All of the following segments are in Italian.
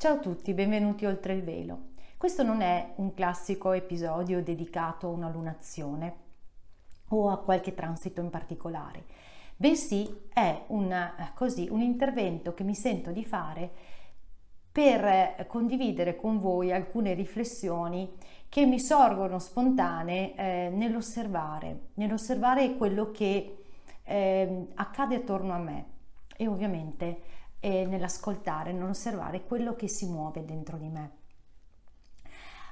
Ciao a tutti, benvenuti oltre il velo. Questo non è un classico episodio dedicato a una lunazione o a qualche transito in particolare, bensì è un, così, un intervento che mi sento di fare per condividere con voi alcune riflessioni che mi sorgono spontanee eh, nell'osservare, nell'osservare quello che eh, accade attorno a me e ovviamente eh, nell'ascoltare, nell'osservare quello che si muove dentro di me.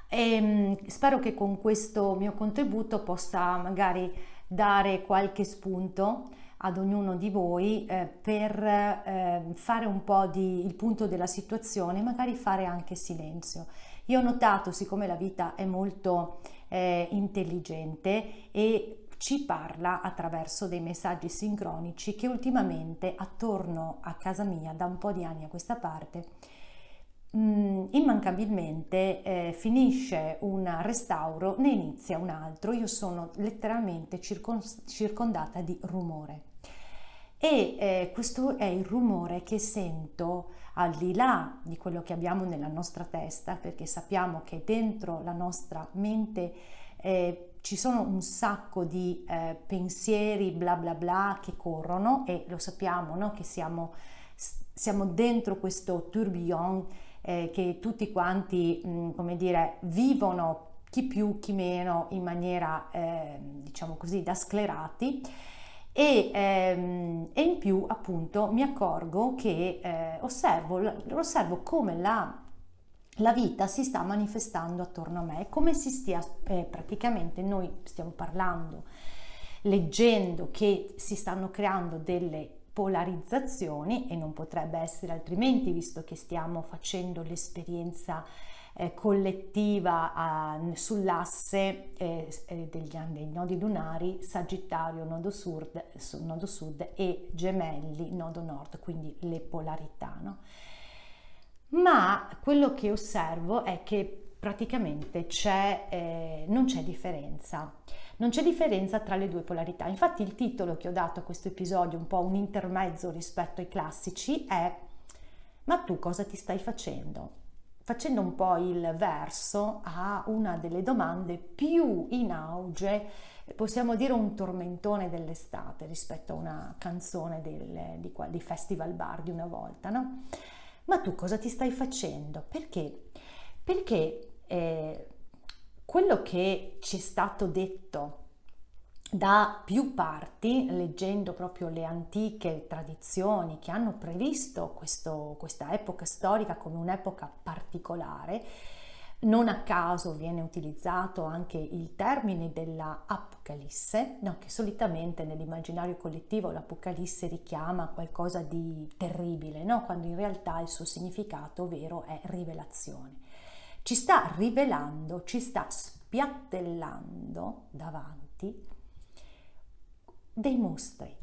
E, ehm, spero che con questo mio contributo possa magari dare qualche spunto ad ognuno di voi eh, per eh, fare un po' di il punto della situazione, magari fare anche silenzio. Io ho notato, siccome la vita è molto eh, intelligente e ci parla attraverso dei messaggi sincronici che ultimamente attorno a casa mia da un po' di anni a questa parte Mm, immancabilmente eh, finisce un restauro, ne inizia un altro. Io sono letteralmente circon- circondata di rumore. E eh, questo è il rumore che sento al di là di quello che abbiamo nella nostra testa, perché sappiamo che dentro la nostra mente eh, ci sono un sacco di eh, pensieri bla bla bla che corrono e lo sappiamo no? che siamo, siamo dentro questo tourbillon eh, che tutti quanti, mh, mm, come dire, vivono chi più chi meno in maniera, eh, diciamo così, da sclerati. E, ehm, e, in più appunto mi accorgo che eh, osservo, osservo come la, la, vita si sta manifestando attorno a me, come si stia eh, praticamente noi stiamo parlando, leggendo che si stanno creando delle polarizzazioni e non potrebbe essere altrimenti visto che stiamo facendo l'esperienza eh, collettiva eh, sull'asse eh, eh degli, dei nodi lunari Sagittario nodo sud, nodo sud e Gemelli nodo nord, quindi le polarità. No? Ma quello che osservo è che praticamente c'è, eh, non c'è differenza. Non c'è differenza tra le due polarità. Infatti il titolo che ho dato a questo episodio, un po' un intermezzo rispetto ai classici, è Ma tu cosa ti stai facendo? Facendo un po' il verso a una delle domande più in auge, possiamo dire un tormentone dell'estate rispetto a una canzone del, di, di Festival Bar di una volta, no? Ma tu cosa ti stai facendo? Perché? Perché eh, quello che ci è stato detto da più parti, leggendo proprio le antiche tradizioni che hanno previsto questo, questa epoca storica come un'epoca particolare, non a caso viene utilizzato anche il termine della Apocalisse, no, che solitamente nell'immaginario collettivo l'Apocalisse richiama qualcosa di terribile, no? quando in realtà il suo significato vero è rivelazione ci sta rivelando, ci sta spiattellando davanti dei mostri.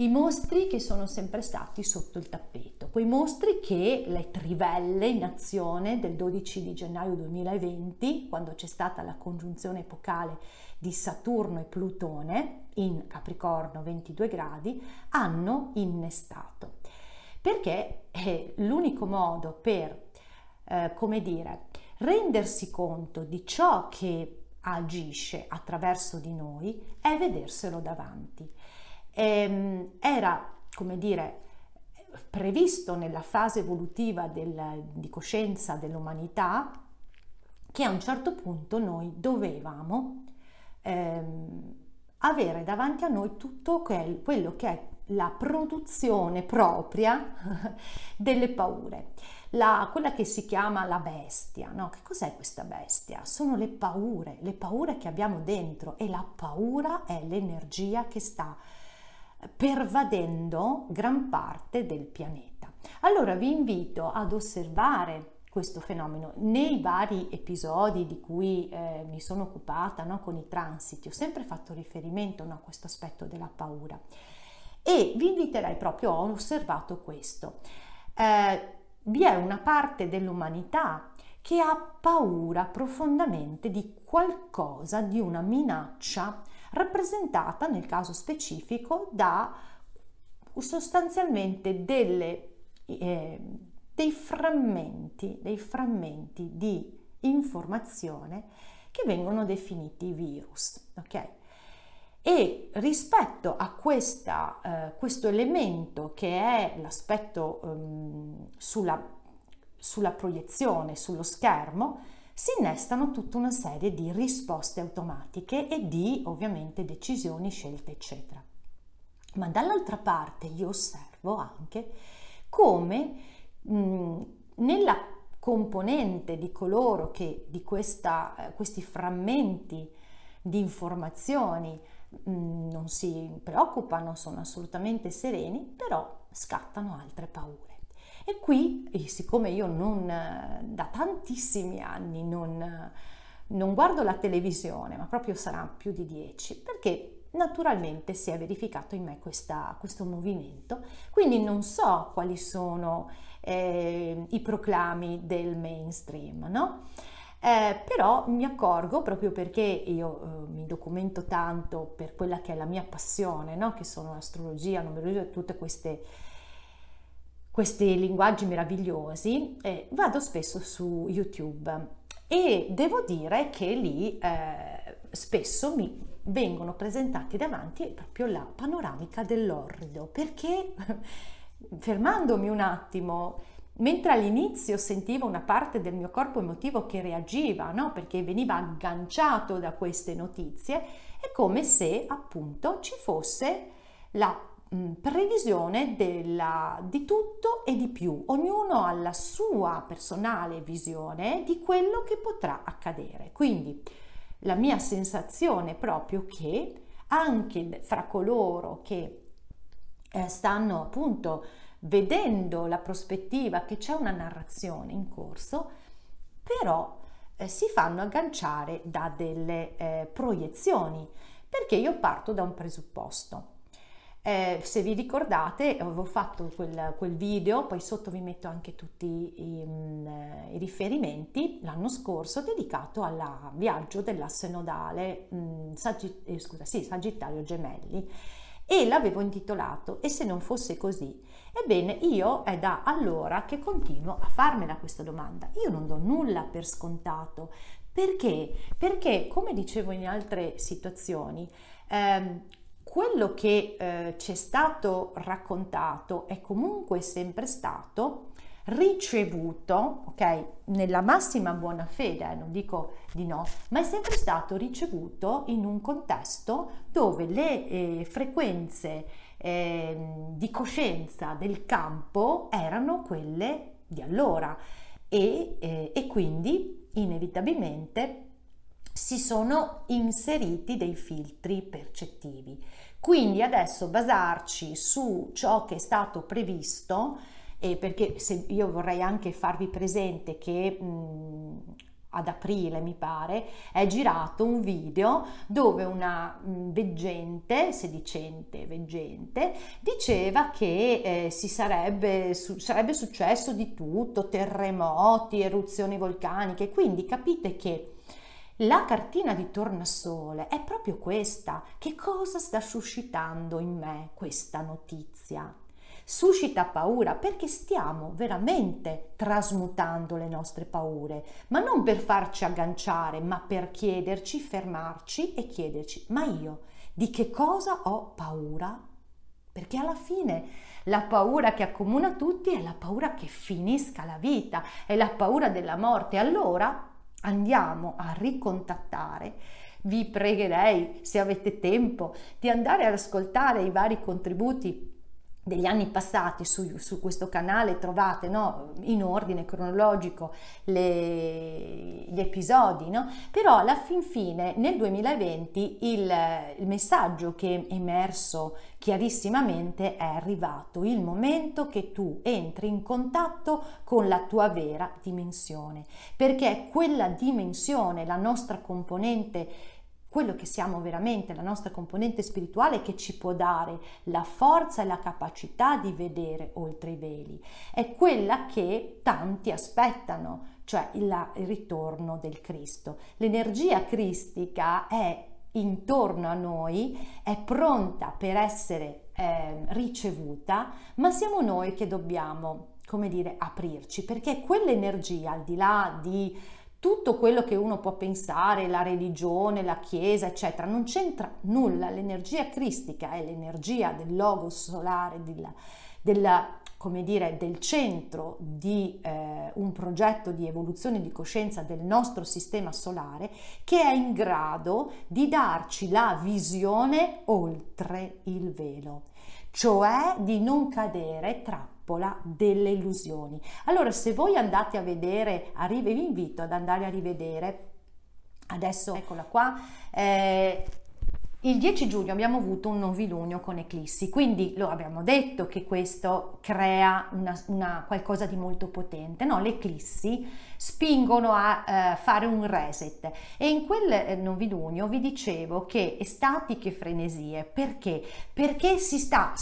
I mostri che sono sempre stati sotto il tappeto, quei mostri che le trivelle in azione del 12 di gennaio 2020, quando c'è stata la congiunzione epocale di Saturno e Plutone in Capricorno 22 gradi, hanno innestato. Perché è l'unico modo per eh, come dire, rendersi conto di ciò che agisce attraverso di noi è vederselo davanti. Ehm, era, come dire, previsto nella fase evolutiva del, di coscienza dell'umanità che a un certo punto noi dovevamo ehm, avere davanti a noi tutto quel, quello che è la produzione propria delle paure la, quella che si chiama la bestia. No? Che cos'è questa bestia? Sono le paure, le paure che abbiamo dentro e la paura è l'energia che sta pervadendo gran parte del pianeta. Allora vi invito ad osservare questo fenomeno. Nei vari episodi di cui eh, mi sono occupata no, con i transiti ho sempre fatto riferimento no, a questo aspetto della paura e vi inviterei proprio, ho osservato questo. Eh, vi è una parte dell'umanità che ha paura profondamente di qualcosa, di una minaccia rappresentata nel caso specifico da sostanzialmente delle, eh, dei frammenti, dei frammenti di informazione che vengono definiti virus. Okay? E rispetto a questa, eh, questo elemento che è l'aspetto um, sulla, sulla proiezione, sullo schermo, si innestano tutta una serie di risposte automatiche e di ovviamente decisioni, scelte, eccetera. Ma dall'altra parte io osservo anche come mh, nella componente di coloro che di questa, eh, questi frammenti di informazioni Mm, non si preoccupano, sono assolutamente sereni, però scattano altre paure. E qui, siccome io non, da tantissimi anni non, non guardo la televisione, ma proprio sarà più di dieci, perché naturalmente si è verificato in me questa, questo movimento, quindi non so quali sono eh, i proclami del mainstream, no? Eh, però mi accorgo proprio perché io eh, mi documento tanto per quella che è la mia passione, no? che sono l'astrologia, numerologia e tutte queste questi linguaggi meravigliosi, eh, vado spesso su YouTube e devo dire che lì eh, spesso mi vengono presentati davanti proprio la panoramica dell'orrido, perché fermandomi un attimo Mentre all'inizio sentivo una parte del mio corpo emotivo che reagiva, no? perché veniva agganciato da queste notizie, è come se appunto ci fosse la previsione della, di tutto e di più. Ognuno ha la sua personale visione di quello che potrà accadere. Quindi la mia sensazione è proprio che anche fra coloro che eh, stanno appunto vedendo la prospettiva che c'è una narrazione in corso, però eh, si fanno agganciare da delle eh, proiezioni, perché io parto da un presupposto. Eh, se vi ricordate, avevo fatto quel, quel, video, poi sotto vi metto anche tutti i, mm, i riferimenti, l'anno scorso dedicato al viaggio dell'asse nodale, mh, mm, Sagitt- eh, scusa, sì, Sagittario Gemelli, e l'avevo intitolato E se non fosse così? Ebbene, io è da allora che continuo a farmela questa domanda. Io non do nulla per scontato. Perché? Perché, come dicevo in altre situazioni, ehm, quello che eh, ci è stato raccontato è comunque sempre stato ricevuto, ok, nella massima buona fede, eh, non dico di no, ma è sempre stato ricevuto in un contesto dove le eh, frequenze eh, di coscienza del campo erano quelle di allora e, eh, e quindi inevitabilmente si sono inseriti dei filtri percettivi. Quindi adesso basarci su ciò che è stato previsto eh, perché io vorrei anche farvi presente che mh, ad aprile mi pare, è girato un video dove una veggente, sedicente veggente, diceva che eh, si sarebbe, su, sarebbe successo di tutto, terremoti, eruzioni vulcaniche, quindi capite che la cartina di tornasole è proprio questa. Che cosa sta suscitando in me questa notizia? suscita paura perché stiamo veramente trasmutando le nostre paure, ma non per farci agganciare, ma per chiederci, fermarci e chiederci, ma io di che cosa ho paura? Perché alla fine la paura che accomuna tutti è la paura che finisca la vita, è la paura della morte. Allora andiamo a ricontattare. Vi pregherei, se avete tempo, di andare ad ascoltare i vari contributi degli anni passati su, su questo canale trovate no, in ordine cronologico le, gli episodi, no? però alla fin fine nel 2020 il, il messaggio che è emerso chiarissimamente è arrivato il momento che tu entri in contatto con la tua vera dimensione, perché quella dimensione, la nostra componente quello che siamo veramente, la nostra componente spirituale che ci può dare la forza e la capacità di vedere oltre i veli. È quella che tanti aspettano, cioè il, ritorno del Cristo. L'energia cristica è intorno a noi, è pronta per essere eh, ricevuta, ma siamo noi che dobbiamo, come dire, aprirci, perché quell'energia, al di là di tutto quello che uno può pensare, la religione, la chiesa, eccetera, non c'entra nulla. L'energia cristica è l'energia del logo solare, della, della, come dire, del centro di eh, un progetto di evoluzione di coscienza del nostro sistema solare che è in grado di darci la visione oltre il velo, cioè di non cadere tra trappola delle illusioni. Allora, se voi andate a vedere, vi invito ad andare a rivedere, adesso eccola qua, eh, il 10 giugno abbiamo avuto un novilunio con eclissi, quindi lo abbiamo detto che questo crea una, una qualcosa di molto potente. No, le eclissi spingono a eh, fare un reset e in quel eh, novilunio vi dicevo che estatiche frenesie, perché? Perché si sta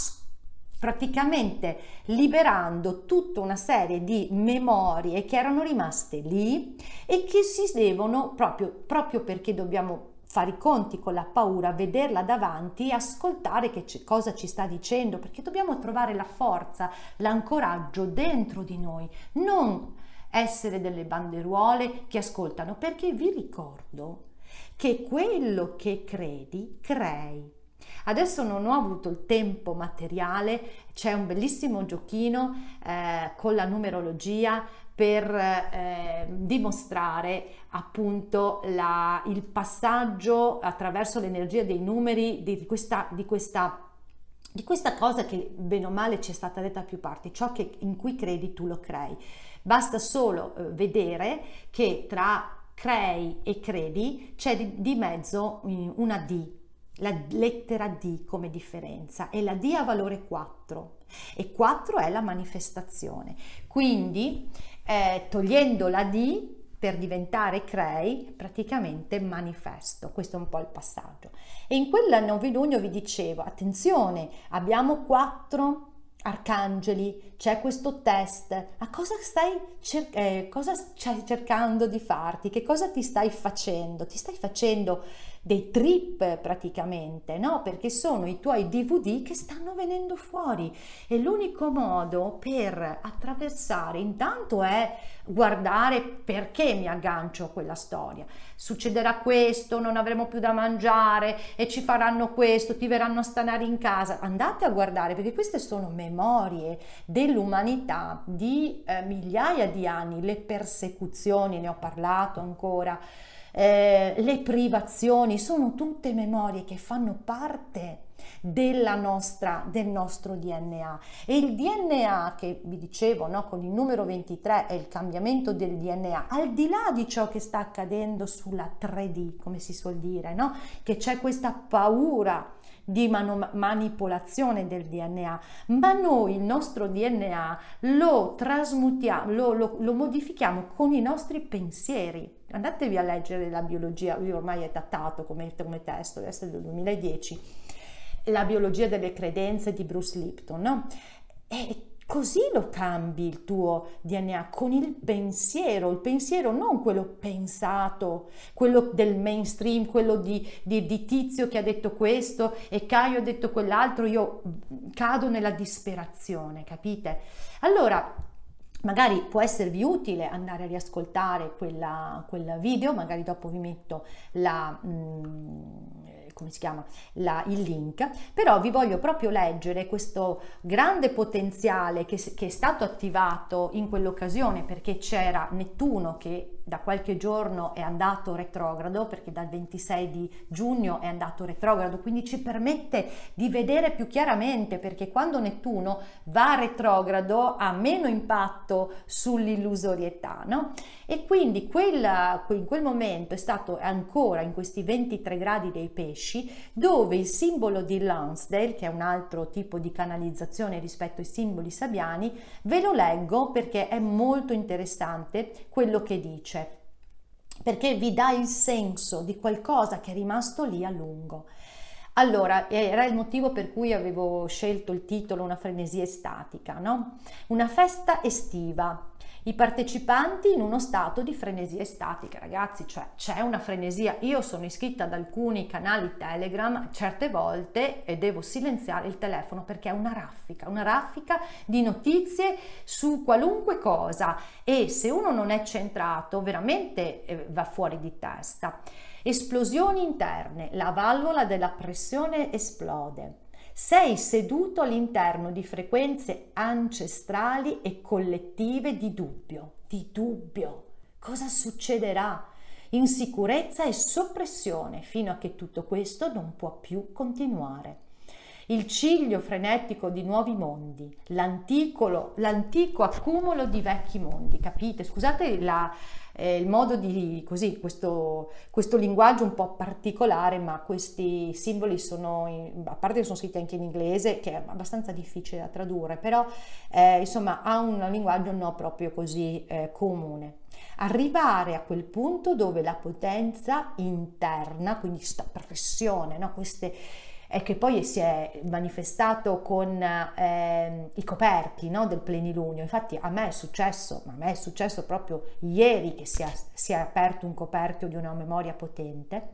praticamente liberando tutta una serie di memorie che erano rimaste lì e che si devono proprio, proprio perché dobbiamo fare i conti con la paura, vederla davanti e ascoltare c- cosa ci sta dicendo, perché dobbiamo trovare la forza, l'ancoraggio dentro di noi, non essere delle banderuole che ascoltano, perché vi ricordo che quello che credi crei. Adesso non ho avuto il tempo materiale, c'è un bellissimo giochino eh, con la numerologia per eh, dimostrare appunto la, il passaggio attraverso l'energia dei numeri di questa, di questa di questa cosa che bene o male ci è stata detta a più parti, ciò che, in cui credi tu lo crei. Basta solo eh, vedere che tra crei e credi c'è di, di mezzo una D, la lettera D come differenza e la D ha valore 4 e 4 è la manifestazione. Quindi eh, togliendo la D per diventare crei, praticamente manifesto. Questo è un po' il passaggio. E in quel novilunio vi dicevo, attenzione, abbiamo 4 arcangeli, c'è questo test, a cosa stai, cer- eh, cosa stai cercando di farti, che cosa ti stai facendo? Ti stai facendo dei trip praticamente, no? Perché sono i tuoi DVD che stanno venendo fuori e l'unico modo per attraversare intanto è guardare perché mi aggancio a quella storia. Succederà questo, non avremo più da mangiare e ci faranno questo, ti verranno a stanare in casa. Andate a guardare perché queste sono memorie dell'umanità di eh, migliaia di anni, le persecuzioni, ne ho parlato ancora eh, le privazioni, sono tutte memorie che fanno parte nostra, del nostro DNA e il DNA che vi dicevo no, con il numero 23 è il cambiamento del DNA al di là di ciò che sta accadendo sulla 3D come si suol dire no? che c'è questa paura di manu- manipolazione del DNA, ma noi il nostro DNA lo trasmutiamo, lo, lo, lo modifichiamo con i nostri pensieri. Andatevi a leggere la biologia, io ormai è datato come, come testo, deve essere del 2010, la biologia delle credenze di Bruce Lipton, no? E Così lo cambi il tuo DNA con il pensiero, il pensiero non quello pensato, quello del mainstream, quello di, di, di Tizio che ha detto questo e Caio ha detto quell'altro, io cado nella disperazione, capite? Allora, magari può esservi utile andare a riascoltare quel video, magari dopo vi metto la... Mm, come si chiama, la, il link, però vi voglio proprio leggere questo grande potenziale che, che è stato attivato in quell'occasione perché c'era Nettuno che da qualche giorno è andato retrogrado perché dal 26 di giugno è andato retrogrado quindi ci permette di vedere più chiaramente perché quando Nettuno va retrogrado ha meno impatto sull'illusorietà no? e quindi quella, in quel momento è stato ancora in questi 23 gradi dei pesci dove il simbolo di Lansdale che è un altro tipo di canalizzazione rispetto ai simboli sabiani ve lo leggo perché è molto interessante quello che dice perché vi dà il senso di qualcosa che è rimasto lì a lungo. Allora, era il motivo per cui avevo scelto il titolo Una frenesia estatica, no? Una festa estiva i partecipanti in uno stato di frenesia estatica, ragazzi, cioè c'è una frenesia. Io sono iscritta ad alcuni canali Telegram certe volte e devo silenziare il telefono perché è una raffica, una raffica di notizie su qualunque cosa e se uno non è centrato veramente eh, va fuori di testa. Esplosioni interne, la valvola della pressione esplode. Sei seduto all'interno di frequenze ancestrali e collettive di dubbio, di dubbio. Cosa succederà? Insicurezza e soppressione. Fino a che tutto questo non può più continuare il ciglio frenetico di nuovi mondi, l'antico, accumulo di vecchi mondi, capite? Scusate la, eh, il modo di così, questo, questo, linguaggio un po' particolare, ma questi simboli sono, in, a parte che sono scritti anche in inglese, che è abbastanza difficile da tradurre, però eh, insomma ha un linguaggio non proprio così eh, comune arrivare a quel punto dove la potenza interna, quindi questa pressione, no? queste e che poi si è manifestato con eh, i coperti no, del plenilunio. Infatti a me è successo, ma a me è successo proprio ieri che si è, si è aperto un coperchio di una memoria potente.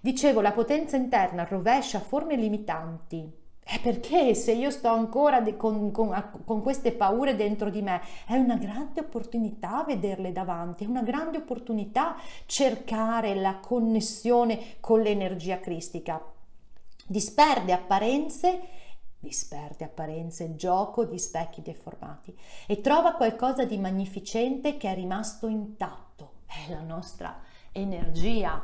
Dicevo, la potenza interna rovescia forme limitanti, è perché se io sto ancora con, con, con, queste paure dentro di me, è una grande opportunità vederle davanti, è una grande opportunità cercare la connessione con l'energia cristica disperde apparenze disperde apparenze gioco di specchi deformati e trova qualcosa di magnificente che è rimasto intatto. È la nostra energia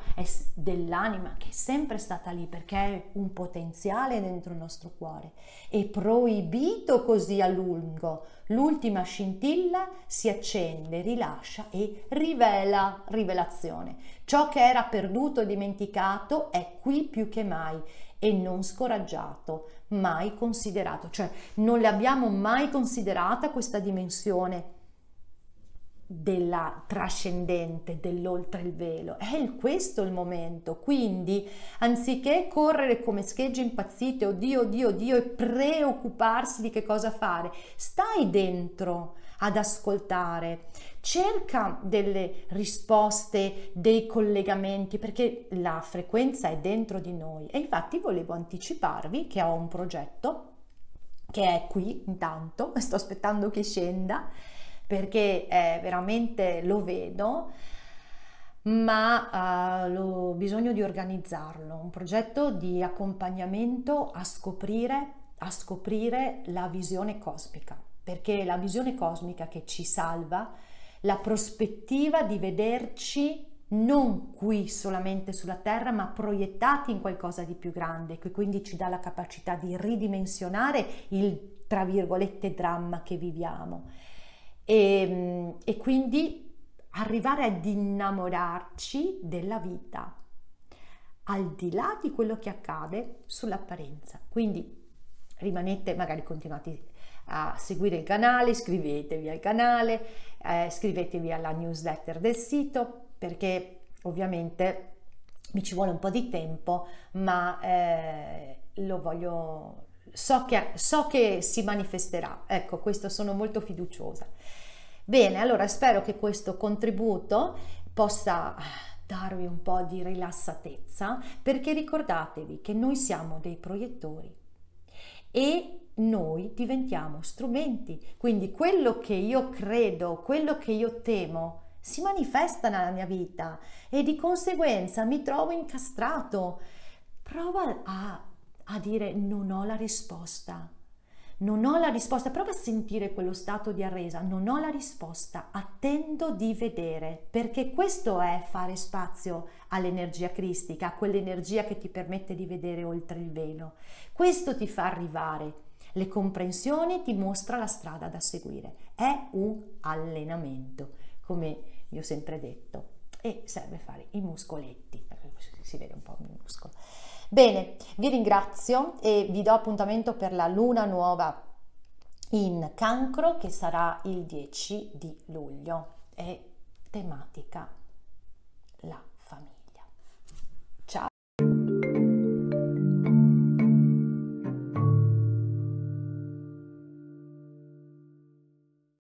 dell'anima che è sempre stata lì perché è un potenziale dentro il nostro cuore. È proibito così a lungo. L'ultima scintilla si accende rilascia e rivela rivelazione. Ciò che era perduto e dimenticato è qui più che mai e non scoraggiato, mai considerato, cioè non le abbiamo mai considerata questa dimensione della trascendente, dell'oltre il velo. È questo il momento. Quindi, anziché correre come schegge impazzite, oddio, oddio, oddio, e preoccuparsi di che cosa fare, stai dentro ad ascoltare, cerca delle risposte, dei collegamenti, perché la frequenza è dentro di noi. E infatti volevo anticiparvi che ho un progetto che è qui intanto, sto aspettando che scenda perché è veramente lo vedo ma uh, ho bisogno di organizzarlo, un progetto di accompagnamento a scoprire, a scoprire la visione cosmica perché è la visione cosmica che ci salva, la prospettiva di vederci non qui solamente sulla Terra, ma proiettati in qualcosa di più grande, che quindi ci dà la capacità di ridimensionare il, tra virgolette, dramma che viviamo. E, ehm, e quindi arrivare ad innamorarci della vita, al di là di quello che accade sull'apparenza. Quindi rimanete, magari continuate a seguire il canale, iscrivetevi al canale, eh, iscrivetevi alla newsletter del sito perché ovviamente mi ci vuole un po' di tempo, ma eh, lo voglio, so che, so che si manifesterà. Ecco, questo sono molto fiduciosa. Bene, allora spero che questo contributo possa darvi un po' di rilassatezza perché ricordatevi che noi siamo dei proiettori e noi diventiamo strumenti. Quindi quello che io credo, quello che io temo, si manifesta nella mia vita e di conseguenza mi trovo incastrato. prova a, a dire non ho la risposta, non ho la risposta, prova a sentire quello stato di arresa, non ho la risposta, attendo di vedere, perché questo è fare spazio all'energia cristica, a quell'energia che ti permette di vedere oltre il velo. Questo ti fa arrivare le comprensioni, ti mostra la strada da seguire. È un allenamento, come vi ho sempre detto, e serve fare i muscoletti, si vede un po' il muscolo. Bene, vi ringrazio e vi do appuntamento per la luna nuova in cancro che sarà il 10 di luglio. È tematica la